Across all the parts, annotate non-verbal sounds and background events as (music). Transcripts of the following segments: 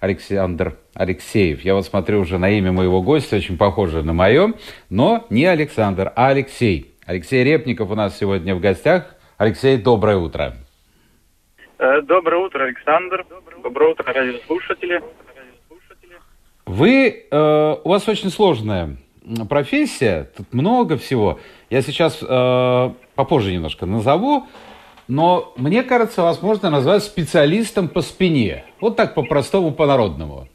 Александр Алексеев. Я вот смотрю уже на имя моего гостя, очень похоже на мое, но не Александр, а Алексей. Алексей Репников у нас сегодня в гостях. Алексей, доброе утро. Э, доброе утро, Александр. Доброе утро, радиослушатели. Вы, э, у вас очень сложная профессия, тут много всего. Я сейчас э, попозже немножко назову, но мне кажется, вас можно назвать специалистом по спине. Вот так по-простому, по-народному.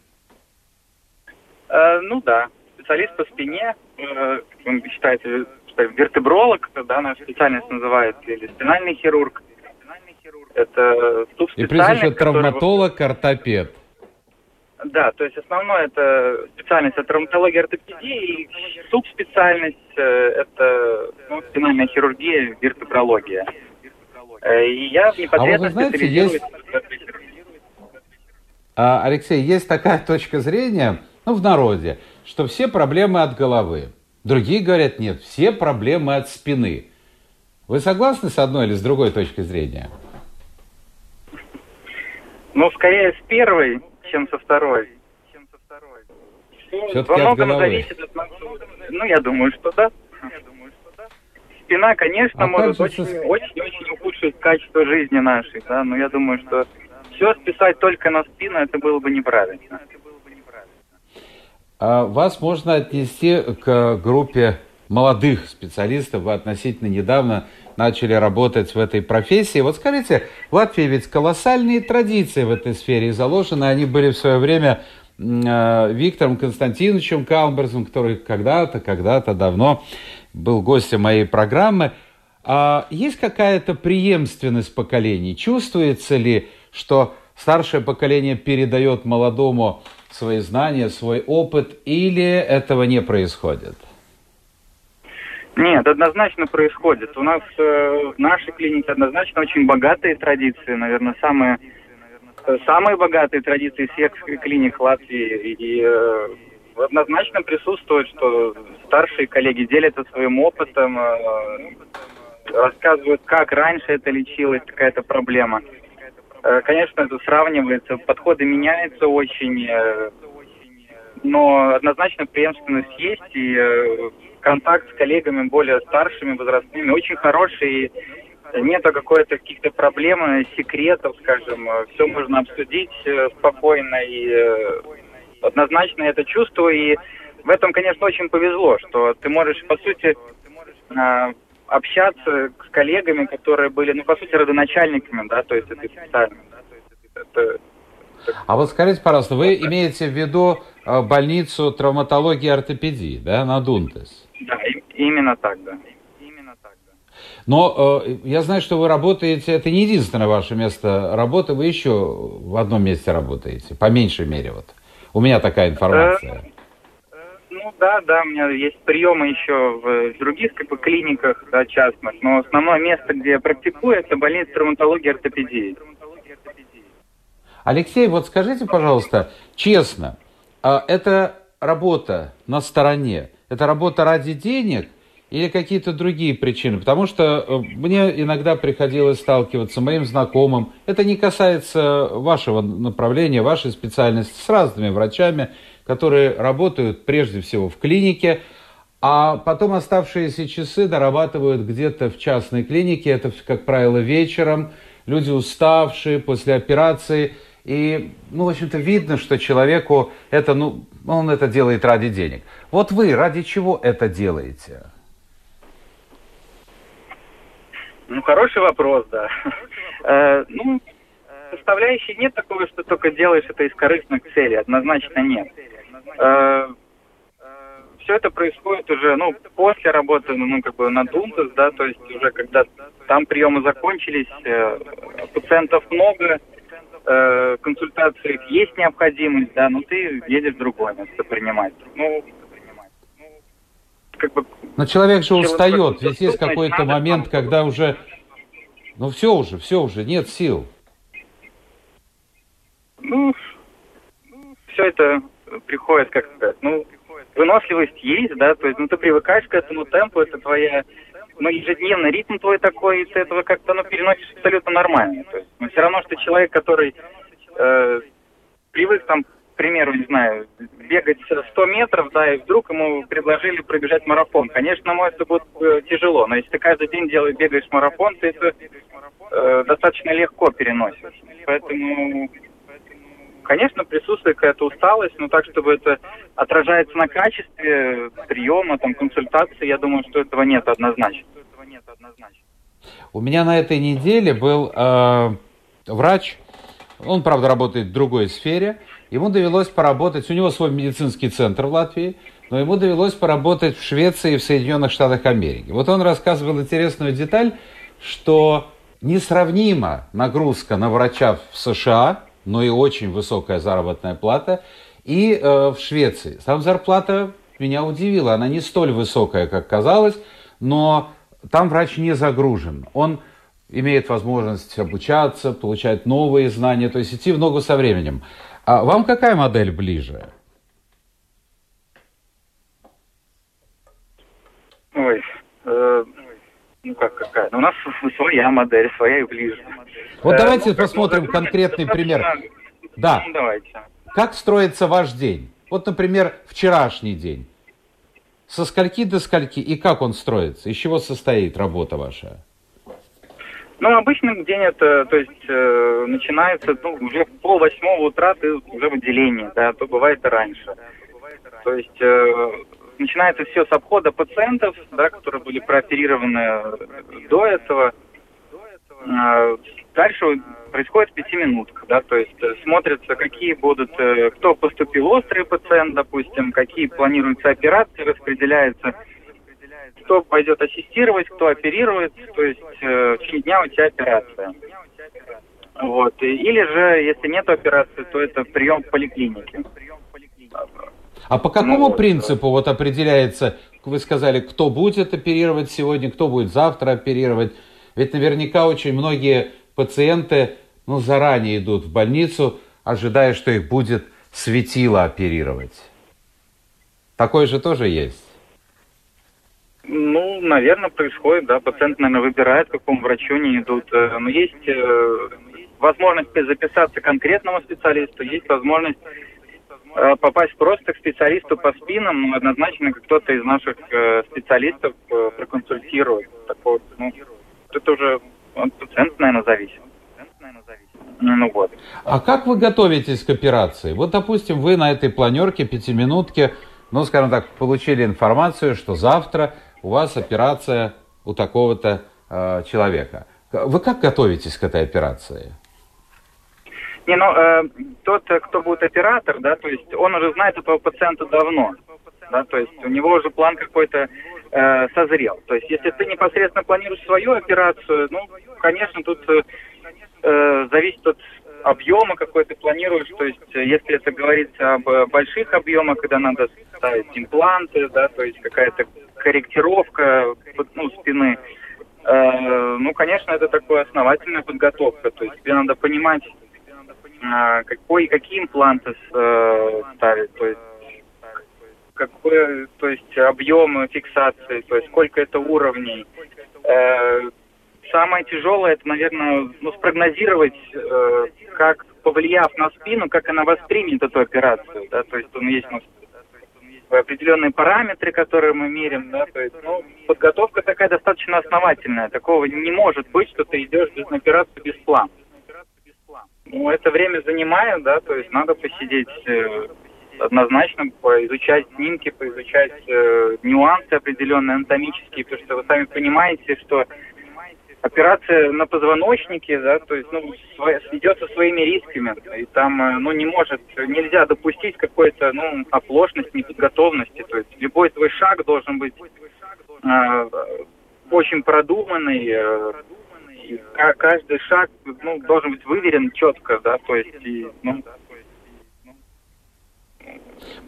Э, ну да, специалист по спине, э, он считается вертебролог, да, наша специальность называется, или спинальный хирург. Это И прежде травматолог, ортопед. Да, то есть основное это специальность это травматология ортопедии, и субспециальность э, это ну, спинальная хирургия, вертебрология. Э, и я непосредственно а вот знаете, есть... А, Алексей, есть такая (laughs) точка зрения, ну, в народе, что все проблемы от головы. Другие говорят, нет, все проблемы от спины. Вы согласны с одной или с другой точкой зрения? Ну, скорее с первой, чем со второй. Все-таки Во многом зависит от... Ну, я думаю, что да спина, конечно, а может очень-очень ухудшить качество жизни нашей, да, но я думаю, что все списать только на спину, это было бы неправильно. А вас можно отнести к группе молодых специалистов. Вы относительно недавно начали работать в этой профессии. Вот скажите, в Латвии ведь колоссальные традиции в этой сфере заложены. Они были в свое время э, Виктором Константиновичем Калберсом, который когда-то, когда-то давно был гостем моей программы. А есть какая-то преемственность поколений? Чувствуется ли, что старшее поколение передает молодому свои знания, свой опыт, или этого не происходит? Нет, однозначно происходит. У нас э, в нашей клинике однозначно очень богатые традиции, наверное, самые самые богатые традиции всех клиник Латвии. И э, однозначно присутствует, что старшие коллеги делятся своим опытом, э, рассказывают, как раньше это лечилось, какая-то проблема. Э, конечно, это сравнивается, подходы меняются очень, э, но однозначно преемственность есть, и контакт с коллегами более старшими, возрастными очень хороший, нету какой-то каких-то проблем, секретов, скажем, все можно обсудить спокойно и однозначно это чувствую, и в этом, конечно, очень повезло, что ты можешь, по сути, а, общаться с коллегами, которые были, ну, по сути, родоначальниками, да, то есть это специально. Это, а вот скажите, пожалуйста, вы имеете в виду а, больницу травматологии и ортопедии, да, на Дунтес? Да, именно так, да. Но э, я знаю, что вы работаете, это не единственное ваше место работы, вы еще в одном месте работаете, по меньшей мере вот. У меня такая информация. Э, ну да, да, у меня есть приемы еще в других как бы, клиниках да, частных, но основное место, где я практикую, это больница травматологии и ортопедии. Алексей, вот скажите, пожалуйста, честно, а это работа на стороне, это работа ради денег или какие-то другие причины? Потому что э, мне иногда приходилось сталкиваться моим знакомым. Это не касается вашего направления, вашей специальности, с разными врачами, которые работают прежде всего в клинике, а потом оставшиеся часы дорабатывают где-то в частной клинике. Это, как правило, вечером. Люди уставшие после операции. И, ну, в общем-то, видно, что человеку это, ну, он это делает ради денег. Вот вы ради чего это делаете? Ну, хороший вопрос, да. Э, ну, составляющей нет такого, что только делаешь это из корыстных целей. Однозначно нет. Э, все это происходит уже, ну, после работы, ну, как бы на Дунтас, да, то есть уже когда там приемы закончились, э, пациентов много, э, консультациях есть необходимость, да, но ты едешь в другое место принимать. Ну, как бы... Но человек же устает, ведь есть какой-то момент, когда уже, ну все уже, все уже, нет сил. Ну, все это приходит, как сказать, ну, выносливость есть, да, то есть, ну, ты привыкаешь к этому темпу, это твоя, ну, ежедневный ритм твой такой, и ты этого как-то, ну, переносишь абсолютно нормально, то есть, ну, все равно, что человек, который э, привык там, примеру, не знаю, бегать 100 метров, да, и вдруг ему предложили пробежать марафон. Конечно, на мой это будет э, тяжело, но если ты каждый день делаешь, бегаешь марафон, ты это э, достаточно легко переносишь. Поэтому Конечно, присутствует какая-то усталость, но так, чтобы это отражается на качестве приема, там, консультации, я думаю, что этого нет однозначно. У меня на этой неделе был э, врач, он, правда, работает в другой сфере, ему довелось поработать, у него свой медицинский центр в Латвии, но ему довелось поработать в Швеции и в Соединенных Штатах Америки. Вот он рассказывал интересную деталь, что несравнима нагрузка на врача в США, но и очень высокая заработная плата. И э, в Швеции. Там зарплата меня удивила. Она не столь высокая, как казалось, но там врач не загружен. Он имеет возможность обучаться, получать новые знания, то есть идти в ногу со временем. А вам какая модель ближе? Ой, э, ну как какая? Ну, у нас своя модель, своя и ближе. Вот давайте ну, посмотрим конкретный пример. Да. Ну, давайте. Как строится ваш день? Вот, например, вчерашний день. Со скольки до скольки и как он строится? Из чего состоит работа ваша? Ну, обычно день это, то есть, э, начинается, ну, уже пол восьмого утра ты уже в отделении, да, то бывает и раньше. То есть, э, начинается все с обхода пациентов, да, которые были прооперированы до этого. Э, Дальше происходит пятиминутка, да, то есть э, смотрится, какие будут, э, кто поступил острый пациент, допустим, какие планируются операции, распределяется, кто пойдет ассистировать, кто оперирует, то есть э, в течение дня у тебя операция. Вот. Или же, если нет операции, то это прием в поликлинике. А по какому ну, принципу вот определяется, вы сказали, кто будет оперировать сегодня, кто будет завтра оперировать? Ведь наверняка очень многие пациенты ну, заранее идут в больницу, ожидая, что их будет светило оперировать. Такое же тоже есть. Ну, наверное, происходит, да. Пациент, наверное, выбирает, к какому врачу они идут. Э, но есть э, возможность записаться к конкретному специалисту, есть возможность э, попасть просто к специалисту по спинам, но однозначно кто-то из наших специалистов проконсультирует. Так вот, ну, это уже от пациента, наверное, зависит. Ну вот. А как вы готовитесь к операции? Вот, допустим, вы на этой планерке, пятиминутке, ну, скажем так, получили информацию, что завтра у вас операция у такого-то э, человека. Вы как готовитесь к этой операции? Не, ну, э, тот, кто будет оператор, да, то есть он уже знает этого пациента давно, да, то есть у него уже план какой-то э, созрел. То есть если ты непосредственно планируешь свою операцию, ну, конечно, тут э, э, зависит от объема, какой ты планируешь. То есть э, если это говорится об э, больших объемах, когда надо ставить импланты, да, то есть какая-то корректировка ну, спины, э, ну, конечно, это такая основательная подготовка. То есть тебе надо понимать, э, какой, какие импланты э, ставить. То есть какой, то есть объем фиксации, то есть сколько это уровней. Э, самое тяжелое, это, наверное, ну, спрогнозировать, э, как повлияв на спину, как она воспримет эту операцию, да, то есть ну, есть ну, определенные параметры, которые мы меряем, да, то есть, ну, подготовка такая достаточно основательная, такого не может быть, что ты идешь на операцию без плана. Ну, это время занимает, да, то есть надо посидеть э, однозначно поизучать снимки, поизучать э, нюансы определенные анатомические, потому что вы сами понимаете, что операция на позвоночнике, да, то есть, ну, идет со своими рисками, и там, э, ну, не может, нельзя допустить какой-то, ну, оплошности, неподготовности, то есть любой твой шаг должен быть э, очень продуманный, э, и каждый шаг ну, должен быть выверен четко, да, то есть, и, ну,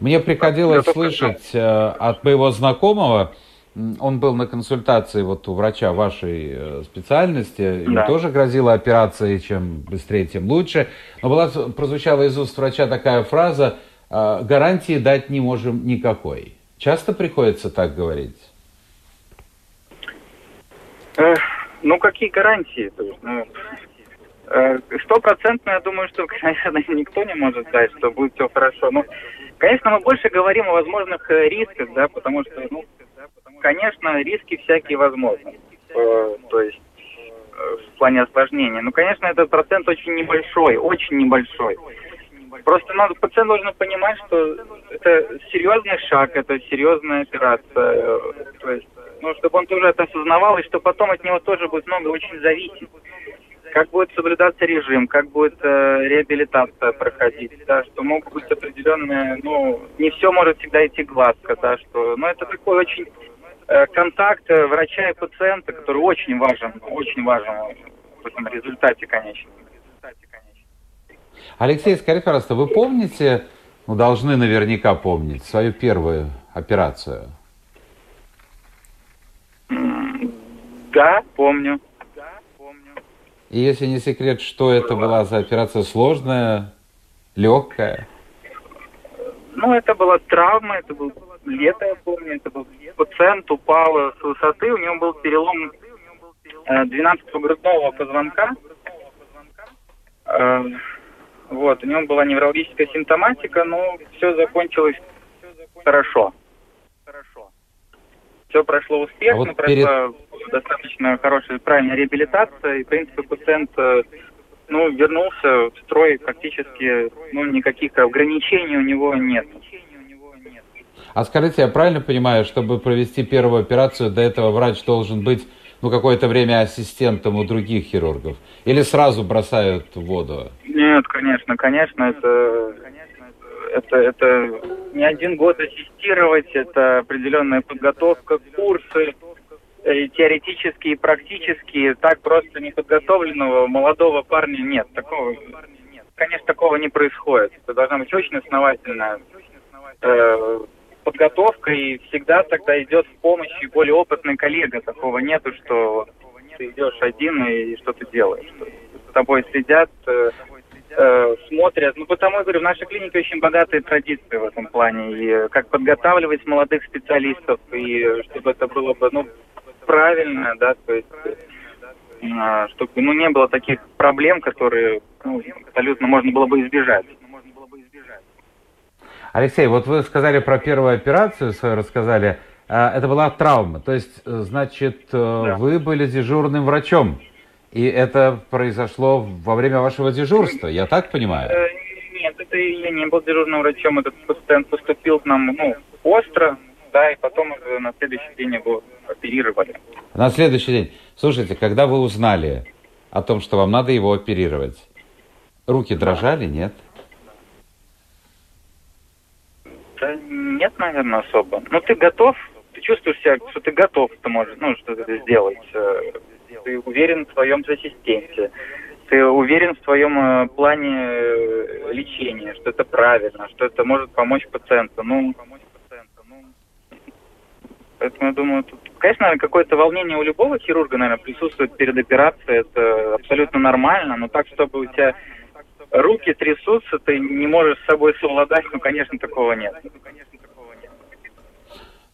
мне приходилось слышать э, от моего знакомого, он был на консультации вот у врача вашей э, специальности, ему да. тоже грозила операция, чем быстрее, тем лучше. Но была, прозвучала из уст врача такая фраза, э, гарантии дать не можем никакой. Часто приходится так говорить? ну, какие гарантии? Ну, стопроцентно, я думаю, что, (laughs) наверное, никто не может дать, что будет все хорошо. Но, конечно, мы больше говорим о возможных рисках, да, потому что, ну, конечно, риски всякие возможны. Э, то есть э, в плане осложнения. Ну, конечно, этот процент очень небольшой, очень небольшой. Просто надо, пациент должен понимать, что это серьезный шаг, это серьезная операция. То есть, ну, чтобы он тоже это осознавал, и что потом от него тоже будет много очень зависеть. Как будет соблюдаться режим, как будет э, реабилитация проходить, да, что могут быть определенные, ну, не все может всегда идти гладко, да, что, ну, это такой очень Э, контакт э, врача и пациента, который очень важен, очень важен в этом результате конечном. Алексей, скажите, пожалуйста, вы помните, ну, должны наверняка помнить, свою первую операцию? Да, помню. И если не секрет, что это была за операция сложная, легкая? Ну, это была травма, это был лето, я помню, это был пациент упал с высоты, у него был перелом 12 грудного позвонка. Э, вот, у него была неврологическая симптоматика, но все закончилось хорошо. Все прошло успешно, а вот прошла перед... достаточно хорошая, правильная реабилитация, и, в принципе, пациент э, ну, вернулся в строй практически, ну, никаких ограничений у него нет. А скажите, я правильно понимаю, чтобы провести первую операцию, до этого врач должен быть ну, какое-то время ассистентом у других хирургов? Или сразу бросают в воду? Нет, конечно, конечно, это, это, это не один год ассистировать, это определенная подготовка, курсы, и теоретические и практические, так просто неподготовленного молодого парня нет. Такого, конечно, такого не происходит. Это должна быть очень основательная э, подготовка, и всегда тогда идет в помощь и более опытный коллега. Такого нету, что ты идешь один и что ты делаешь. С тобой следят, э, э, смотрят. Ну, потому, я говорю, в нашей клинике очень богатые традиции в этом плане. И как подготавливать молодых специалистов, и чтобы это было бы, ну, правильно, да, то есть э, чтобы ну, не было таких проблем, которые ну, абсолютно можно было бы избежать. Алексей, вот вы сказали про первую операцию, свою рассказали. А, это была травма, то есть, э, значит, э, да. вы были дежурным врачом, и это произошло во время вашего дежурства, я так понимаю? Э, нет, это я не был дежурным врачом, этот пациент поступил к нам, ну, остро, да, и потом на следующий день его оперировали. На следующий день. Слушайте, когда вы узнали о том, что вам надо его оперировать, руки дрожали, нет? Да нет, наверное, особо. Ну, ты готов, ты чувствуешь себя, что ты готов, ты можешь, ну, что-то сделать. Ты уверен в своем ассистенте. Ты уверен в своем э, плане э, лечения, что это правильно, что это может помочь пациенту. Ну, поэтому я думаю, тут, конечно, какое-то волнение у любого хирурга, наверное, присутствует перед операцией. Это абсолютно нормально, но так, чтобы у тебя руки трясутся, ты не можешь с собой совладать, ну, конечно, такого нет.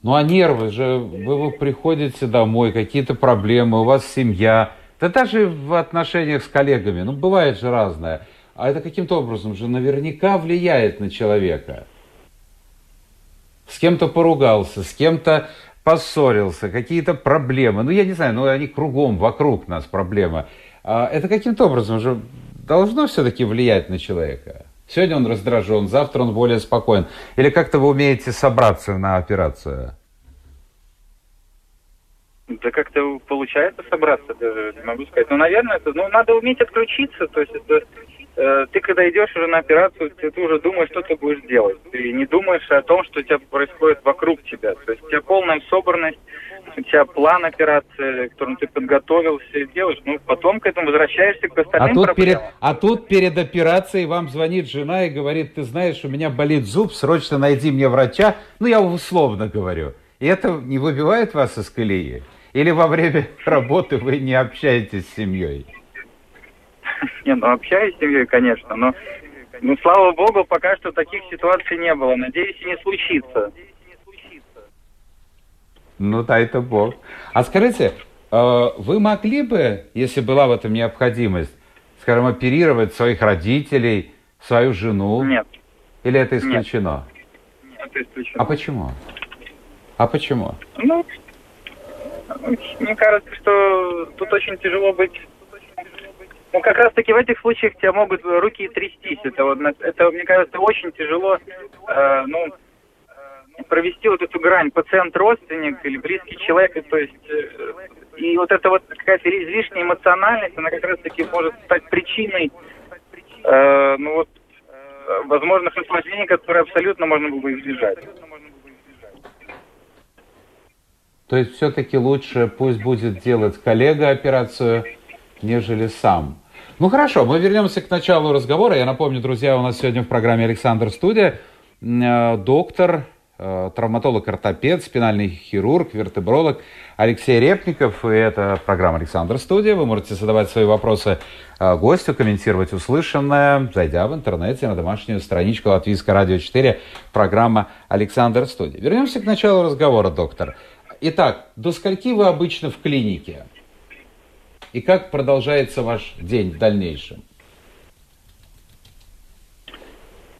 Ну, а нервы же, вы, вы приходите домой, какие-то проблемы, у вас семья, да даже в отношениях с коллегами, ну, бывает же разное. А это каким-то образом же наверняка влияет на человека. С кем-то поругался, с кем-то поссорился, какие-то проблемы. Ну, я не знаю, ну, они кругом, вокруг нас проблемы. А это каким-то образом же должно все-таки влиять на человека? Сегодня он раздражен, завтра он более спокоен. Или как-то вы умеете собраться на операцию? Да как-то получается собраться, даже не могу сказать. Ну, наверное, это, ну, надо уметь отключиться, то есть это ты когда идешь уже на операцию, ты, ты уже думаешь, что ты будешь делать. Ты не думаешь о том, что у тебя происходит вокруг тебя. То есть у тебя полная собранность, у тебя план операции, к которому ты подготовился и делаешь. Ну, потом к этому возвращаешься к остальным А тут, проблемам. перед, а тут перед операцией вам звонит жена и говорит, ты знаешь, у меня болит зуб, срочно найди мне врача. Ну, я условно говорю. И это не выбивает вас из колеи? Или во время (laughs) работы вы не общаетесь с семьей? (laughs) Не, ну общаюсь с семьей, конечно, но ну, слава богу, пока что таких ситуаций не было. Надеюсь, и не случится. Ну, да, это бог. А скажите, э, вы могли бы, если была в этом необходимость, скажем, оперировать своих родителей, свою жену? Нет, Или это исключено? это исключено. А почему? А почему? Ну, мне кажется, что тут очень тяжело быть. Ну, как раз таки в этих случаях тебя могут руки трястись. Это, вот, это мне кажется, очень тяжело, э, ну, провести вот эту грань пациент-родственник или близкий человек. и То есть, э, и вот эта вот какая-то излишняя эмоциональность, она как раз таки может стать причиной, э, ну вот, возможных осложнений, которые абсолютно можно было бы избежать. То есть все-таки лучше пусть будет делать коллега операцию, нежели сам. Ну хорошо, мы вернемся к началу разговора. Я напомню, друзья, у нас сегодня в программе Александр Студия э, доктор, э, травматолог-ортопед, спинальный хирург, вертебролог Алексей Репников. И это программа Александр Студия. Вы можете задавать свои вопросы э, гостю, комментировать услышанное, зайдя в интернете на домашнюю страничку Латвийского радио 4, программа Александр Студия. Вернемся к началу разговора, доктор. Итак, до скольки вы обычно в клинике? И как продолжается ваш день в дальнейшем?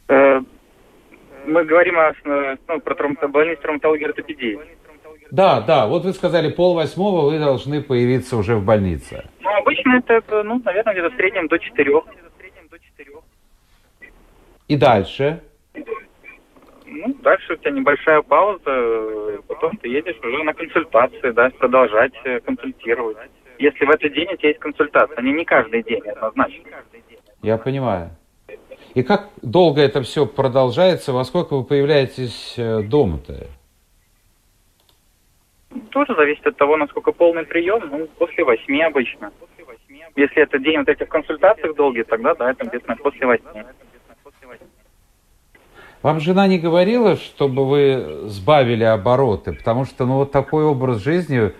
Э, Мы говорим о, э, ну, про травма- больницу травматологии и ортопедии. Да, да, вот вы сказали, пол восьмого вы должны появиться уже в больнице. Ну, обычно это, э, ну, наверное, где-то в среднем до четырех. И дальше? Ну, дальше у тебя небольшая пауза, потом ты едешь уже на консультации, да, продолжать консультировать. Если в этот день у тебя есть консультация, они не каждый день, однозначно. Я понимаю. И как долго это все продолжается? Во сколько вы появляетесь э, дома-то? Тоже зависит от того, насколько полный прием, ну, после восьми обычно. Если это день вот этих консультаций долгих, тогда, да, это где-то после восьми. Вам жена не говорила, чтобы вы сбавили обороты? Потому что, ну, вот такой образ жизни,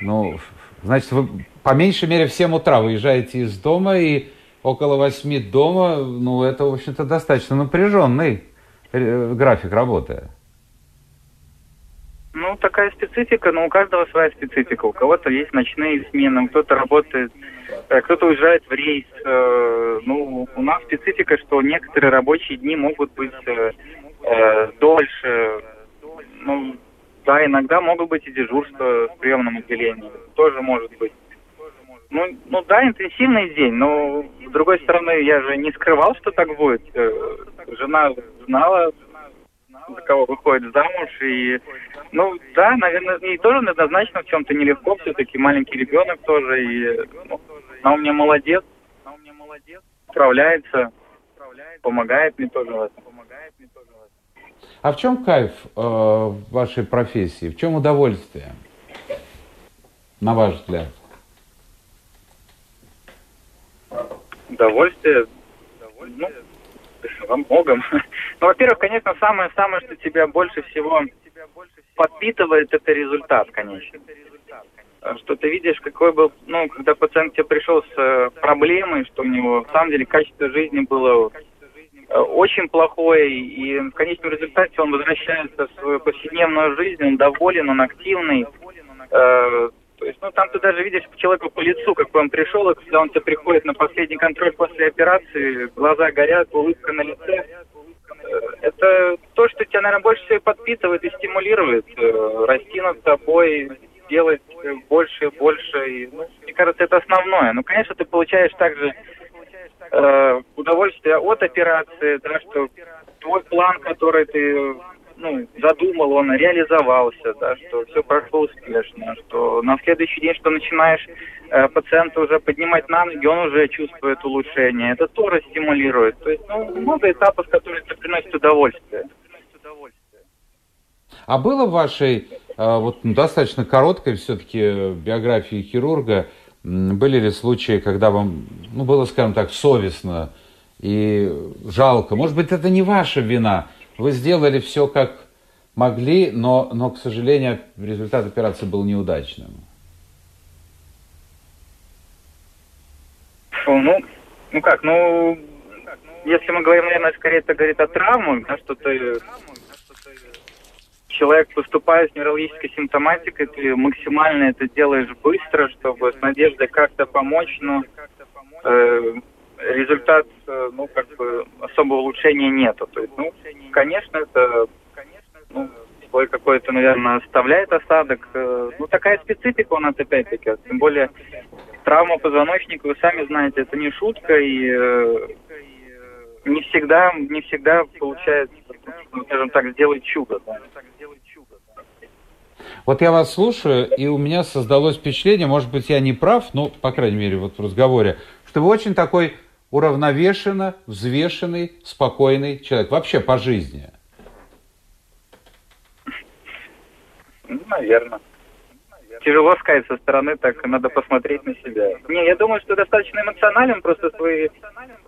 ну, значит, вы по меньшей мере в 7 утра выезжаете из дома и около 8 дома, ну, это, в общем-то, достаточно напряженный э, график работы. Ну, такая специфика, но у каждого своя специфика. У кого-то есть ночные смены, кто-то работает, э, кто-то уезжает в рейс. э, Ну, у нас специфика, что некоторые рабочие дни могут быть дольше. Ну, да, иногда могут быть и дежурства в приемном отделении. Тоже может быть. Ну, ну да, интенсивный день, но с другой стороны, я же не скрывал, что так будет. Э, Жена знала, за кого выходит замуж. И, ну, да, наверное, ей тоже однозначно в чем-то нелегко. Все-таки маленький ребенок тоже. И, ну, она у меня молодец. Справляется. Помогает мне тоже в этом. А в чем кайф э, вашей профессии? В чем удовольствие? На ваш взгляд? Удовольствие. Ну, во многом. (laughs) Ну, во-первых, конечно, самое-самое, что тебя больше всего подпитывает, это результат, конечно. Что ты видишь, какой был, ну, когда пациент к тебе пришел с э, проблемой, что у него, в самом деле, качество жизни было очень плохое, и в конечном результате он возвращается в свою повседневную жизнь, он доволен, он активный. Э, то есть, ну, там ты даже видишь человека по лицу, какой он пришел, и когда он тебе приходит на последний контроль после операции, глаза горят, улыбка на лице. Э, Это то, что тебя, наверное, больше всего подпитывает и стимулирует э, расти над собой, делать э, больше и больше. И, ну, мне кажется, это основное. Ну, конечно, ты получаешь также э, удовольствие от операции, да, что твой план, который ты ну, задумал, он реализовался, да, что все прошло успешно, что на следующий день, что начинаешь э, пациента уже поднимать на ноги, он уже чувствует улучшение. Это тоже стимулирует. То есть, ну, много этапов, которые это приносят удовольствие. А было в вашей э, вот ну, достаточно короткой все-таки биографии хирурга, были ли случаи, когда вам, ну, было, скажем так, совестно и жалко? Может быть, это не ваша вина, вы сделали все как могли, но, но к сожалению, результат операции был неудачным. Ну, ну как, ну, если мы говорим, наверное, скорее это говорит о травмах, да, что ты человек поступает с неврологической симптоматикой, ты максимально это делаешь быстро, чтобы с надеждой как-то помочь, но э, результат, э, ну, как бы, особого улучшения нету. То есть, ну, конечно, это ну, свой какой-то, наверное, оставляет осадок. Э, ну, такая специфика у нас опять-таки. Тем более травма позвоночника, вы сами знаете, это не шутка, и э, не всегда, не всегда получается, скажем так, сделать чудо. Да. Вот я вас слушаю, и у меня создалось впечатление, может быть, я не прав, но, по крайней мере, вот в разговоре, что вы очень такой уравновешенно, взвешенный, спокойный человек. Вообще по жизни. Ну, наверное. Тяжело сказать со стороны, так надо посмотреть на себя. Не, я думаю, что достаточно эмоционален, просто свои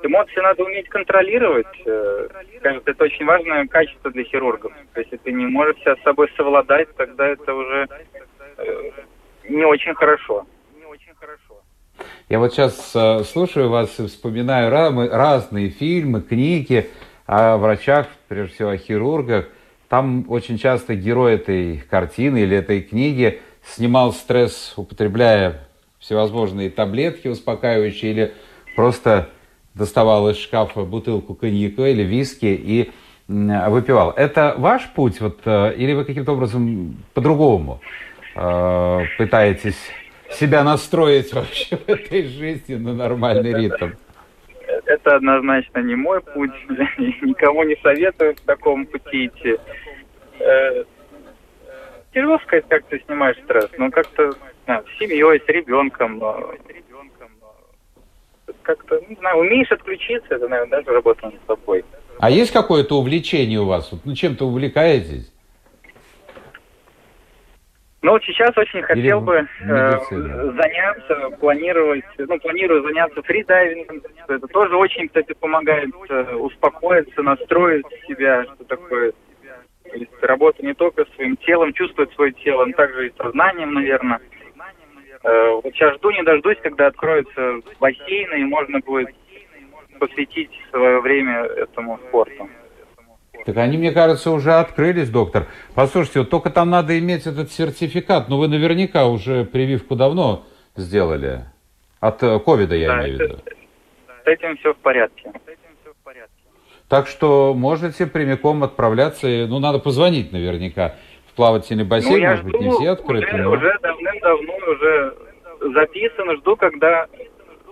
эмоции надо уметь контролировать. Э, кажется, это очень важное качество для хирургов. То есть, если ты не можешь себя с собой совладать, тогда это уже э, не очень хорошо. Я вот сейчас э, слушаю вас и вспоминаю разные фильмы, книги о врачах, прежде всего о хирургах. Там очень часто герой этой картины или этой книги снимал стресс, употребляя всевозможные таблетки успокаивающие или просто доставал из шкафа бутылку коньяка или виски и выпивал. Это ваш путь, вот, э, или вы каким-то образом по-другому э, пытаетесь себя настроить (laughs) вообще в этой жизни на нормальный ритм? Это однозначно не мой путь. (laughs) Никому не советую в таком пути идти. Тяжело сказать, как ты снимаешь стресс. Ну, как-то с семьей, с ребенком. Как-то, не знаю, умеешь отключиться, это, наверное, даже работа над собой. А есть какое-то увлечение у вас? Ну, чем-то увлекаетесь? Ну, вот сейчас очень хотел Или бы э, заняться, планировать, ну, планирую заняться фридайвингом. Это тоже очень, кстати, помогает э, успокоиться, настроить себя, что такое. То есть работа не только своим телом, чувствовать свое тело, но также и сознанием, наверное. Э, вот сейчас жду, не дождусь, когда откроются бассейны, и можно будет посвятить свое время этому спорту. Так они, мне кажется, уже открылись, доктор. Послушайте, вот только там надо иметь этот сертификат. Но вы наверняка уже прививку давно сделали. От э, ковида, я да, имею в виду. С этим все в порядке. Так что можете прямиком отправляться. Ну, надо позвонить наверняка в плавательный бассейн. Ну, Может быть, не все открыты. Уже, но... уже давным-давно уже записано. Жду, когда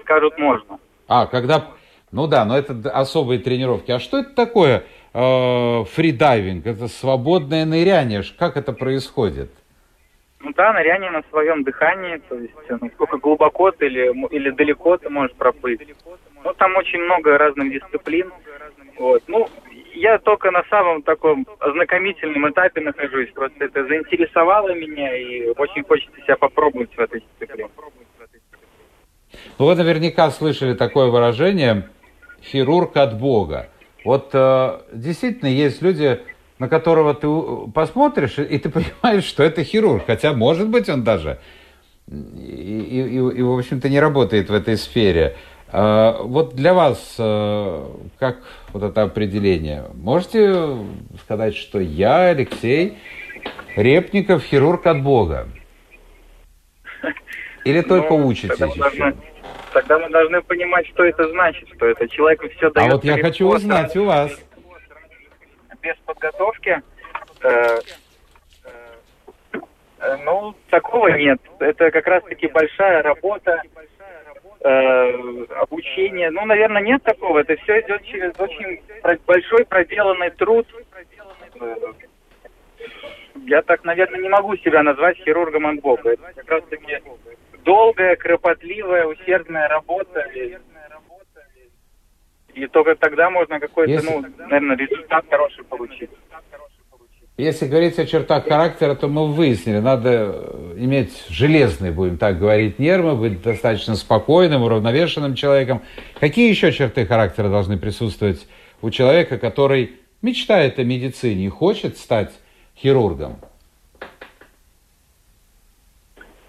скажут можно. А, когда... Ну да, но это особые тренировки. А что это такое? э, фридайвинг, это свободное ныряние. Как это происходит? Ну да, ныряние на своем дыхании, то есть э, насколько глубоко ты или, или далеко ты можешь проплыть. Ну там очень много разных дисциплин. Вот. Ну, я только на самом таком ознакомительном этапе нахожусь. Просто это заинтересовало меня и очень хочется себя попробовать в этой дисциплине. Ну, вы наверняка слышали такое выражение «хирург от Бога». Вот э, действительно есть люди, на которого ты посмотришь, и ты (laughs) понимаешь, что это хирург. Хотя, может быть, он даже и, и, и, и в общем-то, не работает в этой сфере. Э, вот для вас, э, как вот это определение? Можете сказать, что я, Алексей Репников, хирург от Бога? Или только ну, учитесь еще? Тогда мы должны понимать, что это значит, что это человеку все дает. А вот я хочу узнать у вас. Без подготовки. Э, э, ну, такого нет. Это как раз-таки большая работа, обучение. Ну, наверное, нет такого. Это все идет через очень большой проделанный труд. Э, я так, наверное, не могу себя назвать хирургом Бога. Это как раз таки долгая, кропотливая, усердная работа. И, только тогда можно какой-то, ну, наверное, результат хороший получить. Если говорить о чертах характера, то мы выяснили, надо э, иметь железные, будем так говорить, нервы, быть достаточно спокойным, уравновешенным человеком. Какие еще черты характера должны присутствовать у человека, который мечтает о медицине и хочет стать хирургом?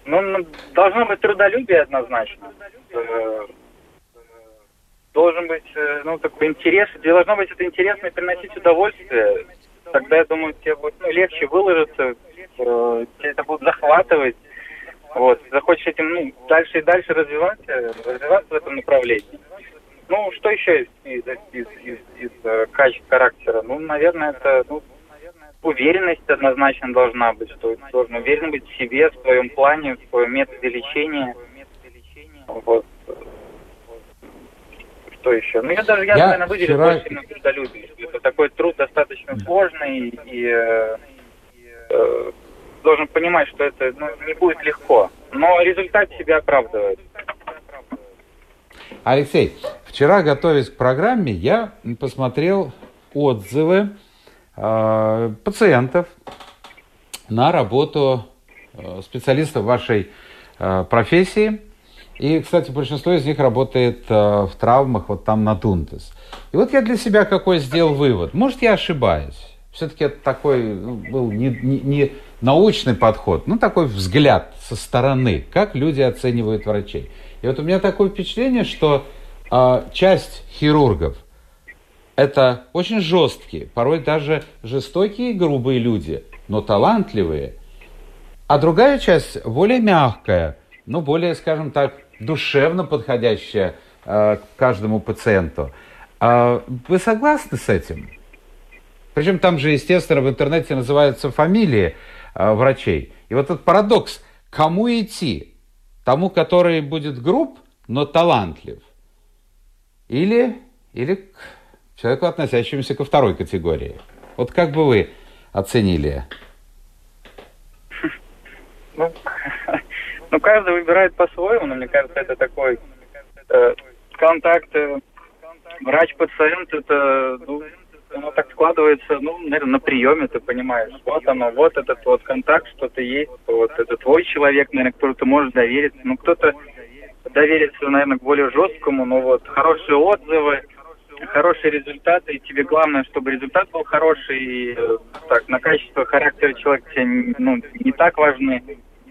Ну, должно быть трудолюбие однозначно. Э, должен быть, э, ну, такой интерес, должно быть это интересно и приносить удовольствие тогда, я думаю, тебе будет ну, легче выложиться, э, тебе это будет захватывать. Вот, захочешь этим ну, дальше и дальше развиваться, развиваться в этом направлении. Ну, что еще из, из, из, из, из э, качеств характера? Ну, наверное, это ну, уверенность однозначно должна быть, что должен уверен быть в себе, в своем плане, в своем методе лечения. Вот что еще? Ну, я даже, я, я наверное, выделил вчера... больше именно трудолюбие. Это такой труд достаточно сложный, и э, э, должен понимать, что это ну, не будет легко. Но результат себя оправдывает. Алексей, вчера, готовясь к программе, я посмотрел отзывы э, пациентов на работу э, специалистов вашей э, профессии – и, кстати, большинство из них работает э, в травмах, вот там на Тунтес. И вот я для себя какой сделал вывод. Может, я ошибаюсь. Все-таки это такой ну, был не, не, не научный подход, но такой взгляд со стороны, как люди оценивают врачей. И вот у меня такое впечатление, что э, часть хирургов это очень жесткие, порой даже жестокие и грубые люди, но талантливые. А другая часть более мягкая, ну, более, скажем так, душевно подходящая э, каждому пациенту. А вы согласны с этим? Причем там же, естественно, в интернете называются фамилии э, врачей. И вот этот парадокс. Кому идти? Тому, который будет груб, но талантлив? Или, или к человеку, относящемуся ко второй категории? Вот как бы вы оценили? Ну, ну, каждый выбирает по-своему, но мне кажется, это такой э, контакт э, врач-пациент, это, ну, оно так складывается, ну, наверное, на приеме, ты понимаешь. Вот оно, вот этот вот контакт, что-то есть, вот это твой человек, наверное, который ты можешь довериться. Ну, кто-то доверится, наверное, к более жесткому, но вот хорошие отзывы, хорошие результаты, и тебе главное, чтобы результат был хороший, и э, так, на качество характера человека тебе ну, не так важны.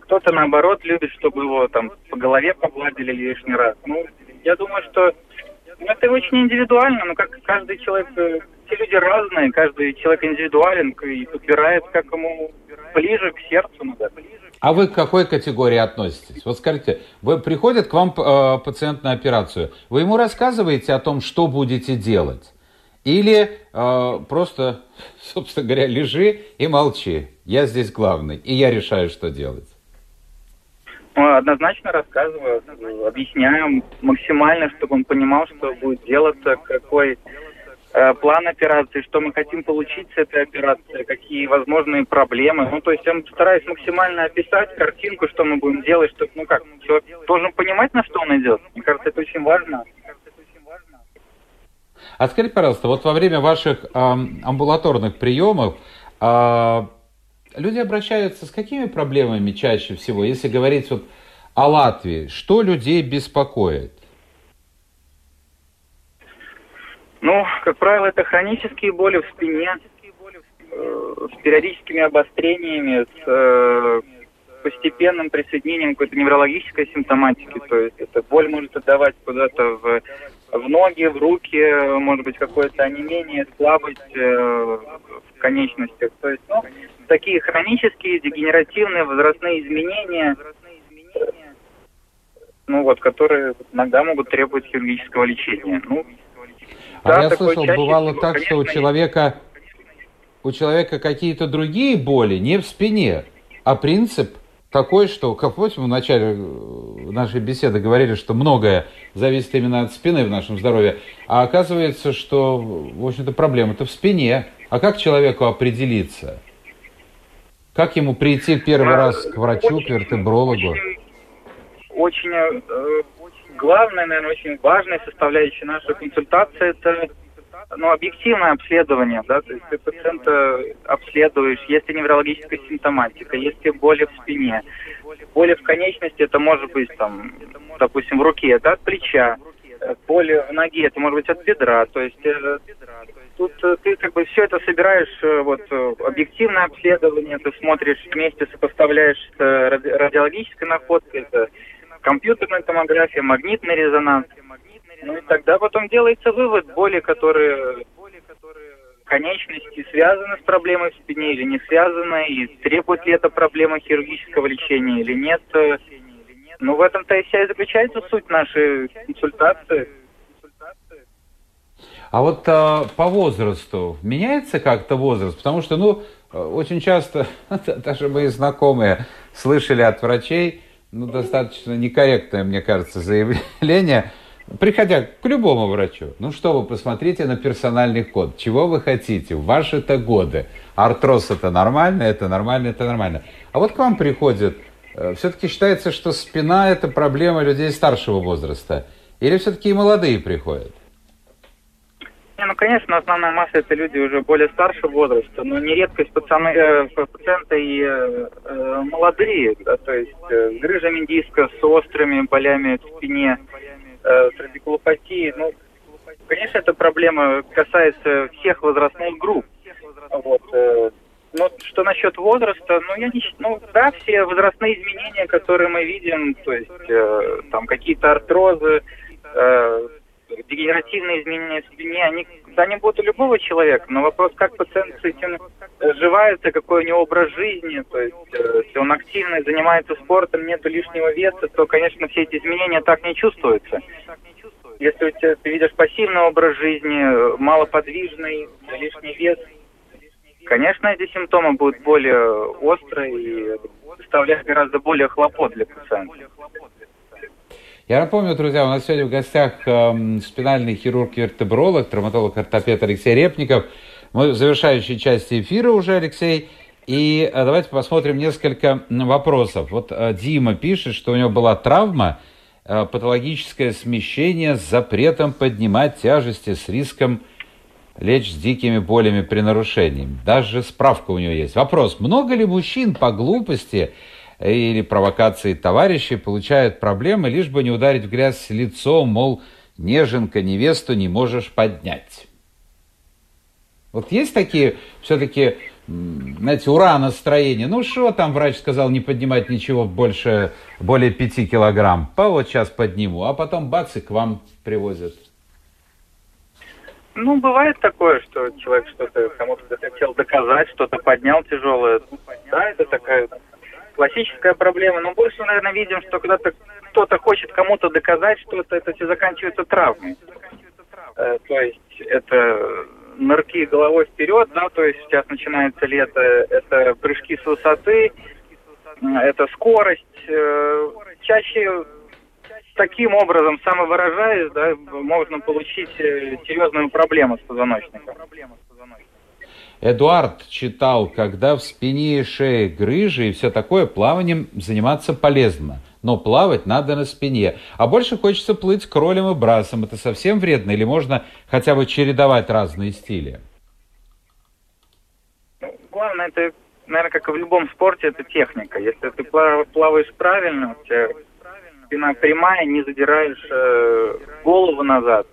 Кто-то, наоборот, любит, чтобы его там по голове погладили лишний раз. Ну, я думаю, что ну, это очень индивидуально, но как каждый человек, э, все люди разные, каждый человек индивидуален и подбирает, как ему ближе к сердцу надо. А вы к какой категории относитесь? Вот скажите, вы приходит к вам э, пациент на операцию, вы ему рассказываете о том, что будете делать? Или э, просто, (laughs) собственно говоря, лежи и молчи. Я здесь главный, и я решаю, что делать. Однозначно рассказываю, объясняю максимально, чтобы он понимал, что будет делаться, какой э, план операции, что мы хотим получить с этой операции, какие возможные проблемы. Ну, то есть я стараюсь максимально описать картинку, что мы будем делать, чтобы, ну как, человек должен понимать, на что он идет. Мне кажется, это очень важно. А скажите, пожалуйста, вот во время ваших э, амбулаторных приемов э, люди обращаются с какими проблемами чаще всего, если говорить вот о Латвии? Что людей беспокоит? Ну, как правило, это хронические боли в спине э, с периодическими обострениями, с э, постепенным присоединением какой-то неврологической симптоматики. То есть эта боль может отдавать куда-то в, в ноги, в руки, может быть какое-то онемение, слабость э, в конечностях. То есть, ну, такие хронические, дегенеративные, возрастные изменения, ну вот, которые иногда могут требовать хирургического лечения. Ну, а да, я слышал, бывало всего, так, что у человека, у человека какие-то другие боли не в спине, а принцип такой, что, как помните, мы в начале э, нашей беседы говорили, что многое зависит именно от спины в нашем здоровье, а оказывается, что, в общем-то, проблема-то в спине. А как человеку определиться? Как ему прийти первый раз к врачу, к вертебрологу? Очень, очень э, главная, наверное, очень важная составляющая нашей консультации – это ну, объективное обследование, да, то есть ты пациента обследуешь, есть ли неврологическая симптоматика, есть ли боли в спине, боли в конечности, это может быть, там, допустим, в руке, это от плеча, боли в ноге, это может быть от бедра, то есть э, тут э, ты как бы все это собираешь, э, вот, объективное обследование, ты смотришь вместе, сопоставляешь с радиологической находкой, это компьютерная томография, магнитный резонанс, ну и тогда потом делается вывод, боли, которые конечности связаны с проблемой в спине или не связаны, и требует ли эта проблема хирургического лечения или нет. Ну, в этом-то и вся и заключается суть нашей консультации. А вот а, по возрасту меняется как-то возраст? Потому что, ну, очень часто (laughs) даже мои знакомые слышали от врачей, ну, достаточно некорректное, мне кажется, заявление – приходя к любому врачу, ну что вы, посмотрите на персональный код, чего вы хотите, ваши-то годы. Артроз это нормально, это нормально, это нормально. А вот к вам приходит, э, все-таки считается, что спина это проблема людей старшего возраста. Или все-таки и молодые приходят? Не, ну, конечно, основная масса это люди уже более старшего возраста, но нередкость пацаны, э, пациента и э, э, молодые, да, то есть э, грыжами диска с острыми болями в спине, э, с радикулопатией. Ну, конечно, эта проблема касается всех возрастных групп. Вот, э, но что насчет возраста, ну, я не, ну, да, все возрастные изменения, которые мы видим, то есть э, там какие-то артрозы, э, дегенеративные изменения в спине, они, да, они будут у любого человека, но вопрос, как пациент с этим сживается, какой у него образ жизни, то есть э, если он активно занимается спортом, нет лишнего веса, то, конечно, все эти изменения так не чувствуются. Если у тебя, ты видишь пассивный образ жизни, малоподвижный, лишний вес, конечно, эти симптомы будут более острые и доставлять гораздо более хлопот для пациента. Я напомню, друзья, у нас сегодня в гостях э, спинальный хирург-вертебролог, травматолог-ортопед Алексей Репников. Мы в завершающей части эфира уже, Алексей. И э, давайте посмотрим несколько вопросов. Вот э, Дима пишет, что у него была травма, э, патологическое смещение с запретом поднимать тяжести с риском лечь с дикими болями при нарушении. Даже справка у него есть. Вопрос, много ли мужчин по глупости или провокации товарищей получают проблемы, лишь бы не ударить в грязь лицом, мол, неженка, невесту не можешь поднять. Вот есть такие все-таки, знаете, ура настроения. Ну что там врач сказал не поднимать ничего больше, более пяти килограмм. По вот сейчас подниму, а потом бац и к вам привозят. Ну, бывает такое, что человек что-то кому-то хотел доказать, что-то поднял тяжелое. Да, это такая классическая проблема. Но больше, наверное, видим, что когда-то кто-то хочет кому-то доказать что-то, это все заканчивается травмой. Э, то есть это нырки головой вперед, да, то есть сейчас начинается лето, это прыжки с высоты, это скорость. Э, чаще таким образом, самовыражаясь, да, можно получить э, серьезную проблему с позвоночником. Эдуард читал, когда в спине и шее грыжи и все такое, плаванием заниматься полезно. Но плавать надо на спине. А больше хочется плыть кролем и брасом. Это совсем вредно? Или можно хотя бы чередовать разные стили? Главное, это, наверное, как и в любом спорте, это техника. Если ты плаваешь правильно, у тебя спина прямая, не задираешь э, голову назад,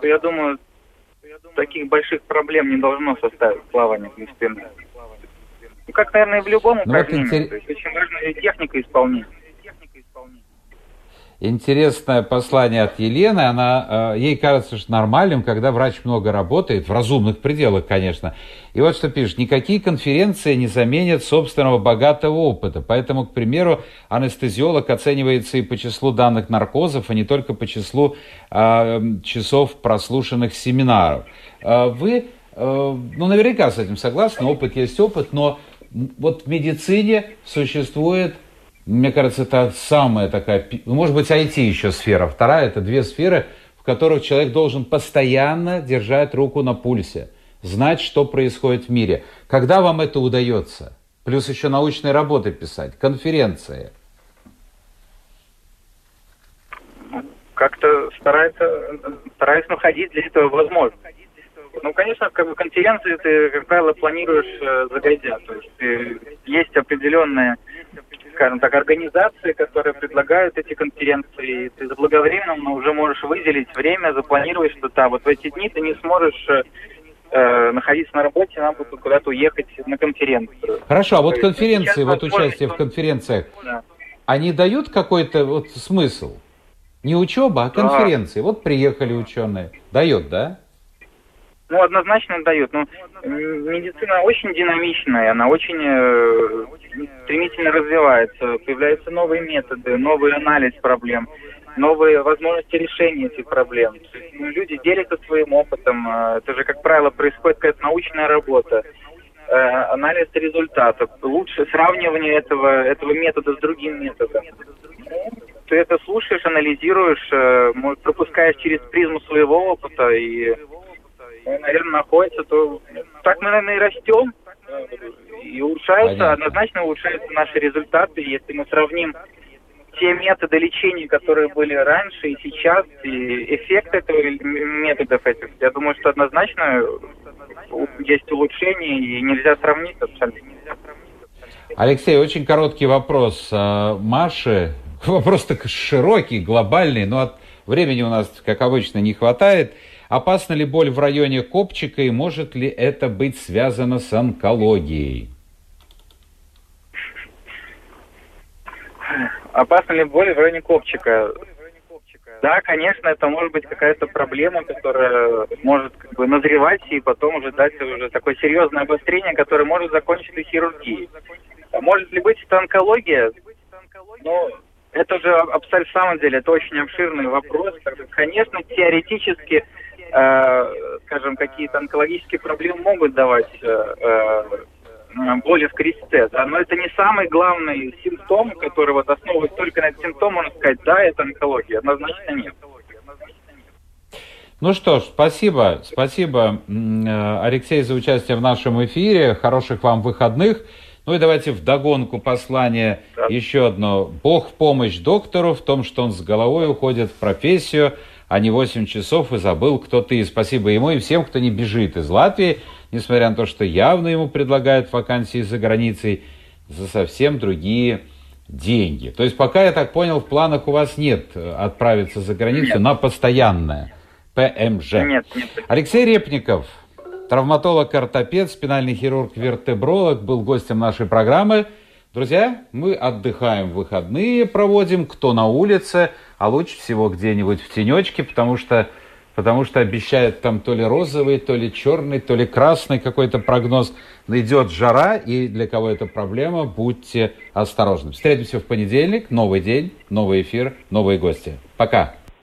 то я думаю, таких больших проблем не должно составить плавание для спины. Ну, как, наверное, и в любом ну, упражнении. интерес... То есть очень важна техника исполнения. Интересное послание от Елены. Она, э, ей кажется, что нормальным, когда врач много работает, в разумных пределах, конечно. И вот что пишет. Никакие конференции не заменят собственного богатого опыта. Поэтому, к примеру, анестезиолог оценивается и по числу данных наркозов, а не только по числу э, часов прослушанных семинаров. Э, вы, э, ну, наверняка с этим согласны. Опыт есть опыт, но вот в медицине существует мне кажется, это самая такая, ну, может быть, IT еще сфера. Вторая – это две сферы, в которых человек должен постоянно держать руку на пульсе, знать, что происходит в мире. Когда вам это удается? плюс еще научные работы писать, конференции. Как-то старается, стараюсь находить для этого возможность. Ну, конечно, как бы конференции ты, как правило, планируешь э, загодя. То есть э, есть определенные, скажем так, организации, которые предлагают эти конференции. И ты заблаговременно уже можешь выделить время, запланировать что-то. А вот в эти дни ты не сможешь э, э находиться на работе, нам будет куда-то уехать на конференцию. Хорошо, а вот конференции, вот участие в конференциях, да. они дают какой-то вот смысл? Не учеба, а конференции. Да. Вот приехали ученые. Дает, да? Ну, однозначно дает. Но медицина очень динамичная, она очень э, стремительно развивается. Появляются новые методы, новый анализ проблем, новые возможности решения этих проблем. Ну, люди делятся своим опытом. Э, это же, как правило, происходит какая-то научная работа э, анализ результатов, лучше сравнивание этого, этого метода с другим методом. Ты это слушаешь, анализируешь, э, пропускаешь через призму своего опыта и наверное, находится, то так мы, наверное, и растем. И улучшаются, Понятно. однозначно улучшаются наши результаты. Если мы сравним те методы лечения, которые были раньше и сейчас, и эффект этого методов этих, я думаю, что однозначно есть улучшение, и нельзя сравнить абсолютно. Алексей, очень короткий вопрос. А, Маше, (laughs) вопрос так широкий, глобальный, но от времени у нас, как обычно, не хватает. Опасна ли боль в районе копчика и может ли это быть связано с онкологией? Опасна ли боль в районе копчика? Да, конечно, это может быть какая-то проблема, которая может как бы назревать и потом уже дать уже такое серьезное обострение, которое может закончиться хирургией. А может ли быть это онкология? Ну, это же абсолютно, в самом деле, это очень обширный вопрос. Конечно, теоретически Э, скажем, какие-то онкологические проблемы могут давать э, э, боли в кресте, да, но это не самый главный симптом, который вот основываясь только на этот симптом, можно сказать, да, это онкология, однозначно нет. Ну что ж, спасибо, спасибо, Алексей, за участие в нашем эфире, хороших вам выходных. Ну и давайте в догонку послание да. еще одно. Бог в помощь доктору в том, что он с головой уходит в профессию, а не 8 часов и забыл, кто ты. Спасибо ему и всем, кто не бежит из Латвии, несмотря на то, что явно ему предлагают вакансии за границей за совсем другие деньги. То есть пока, я так понял, в планах у вас нет отправиться за границу нет. на постоянное ПМЖ. Нет, нет. Алексей Репников, травматолог-ортопед, спинальный хирург-вертебролог, был гостем нашей программы. Друзья, мы отдыхаем в выходные, проводим, кто на улице – а лучше всего где-нибудь в тенечке, потому что, потому что обещают там то ли розовый, то ли черный, то ли красный какой-то прогноз. Найдет жара, и для кого это проблема, будьте осторожны. Встретимся в понедельник, новый день, новый эфир, новые гости. Пока.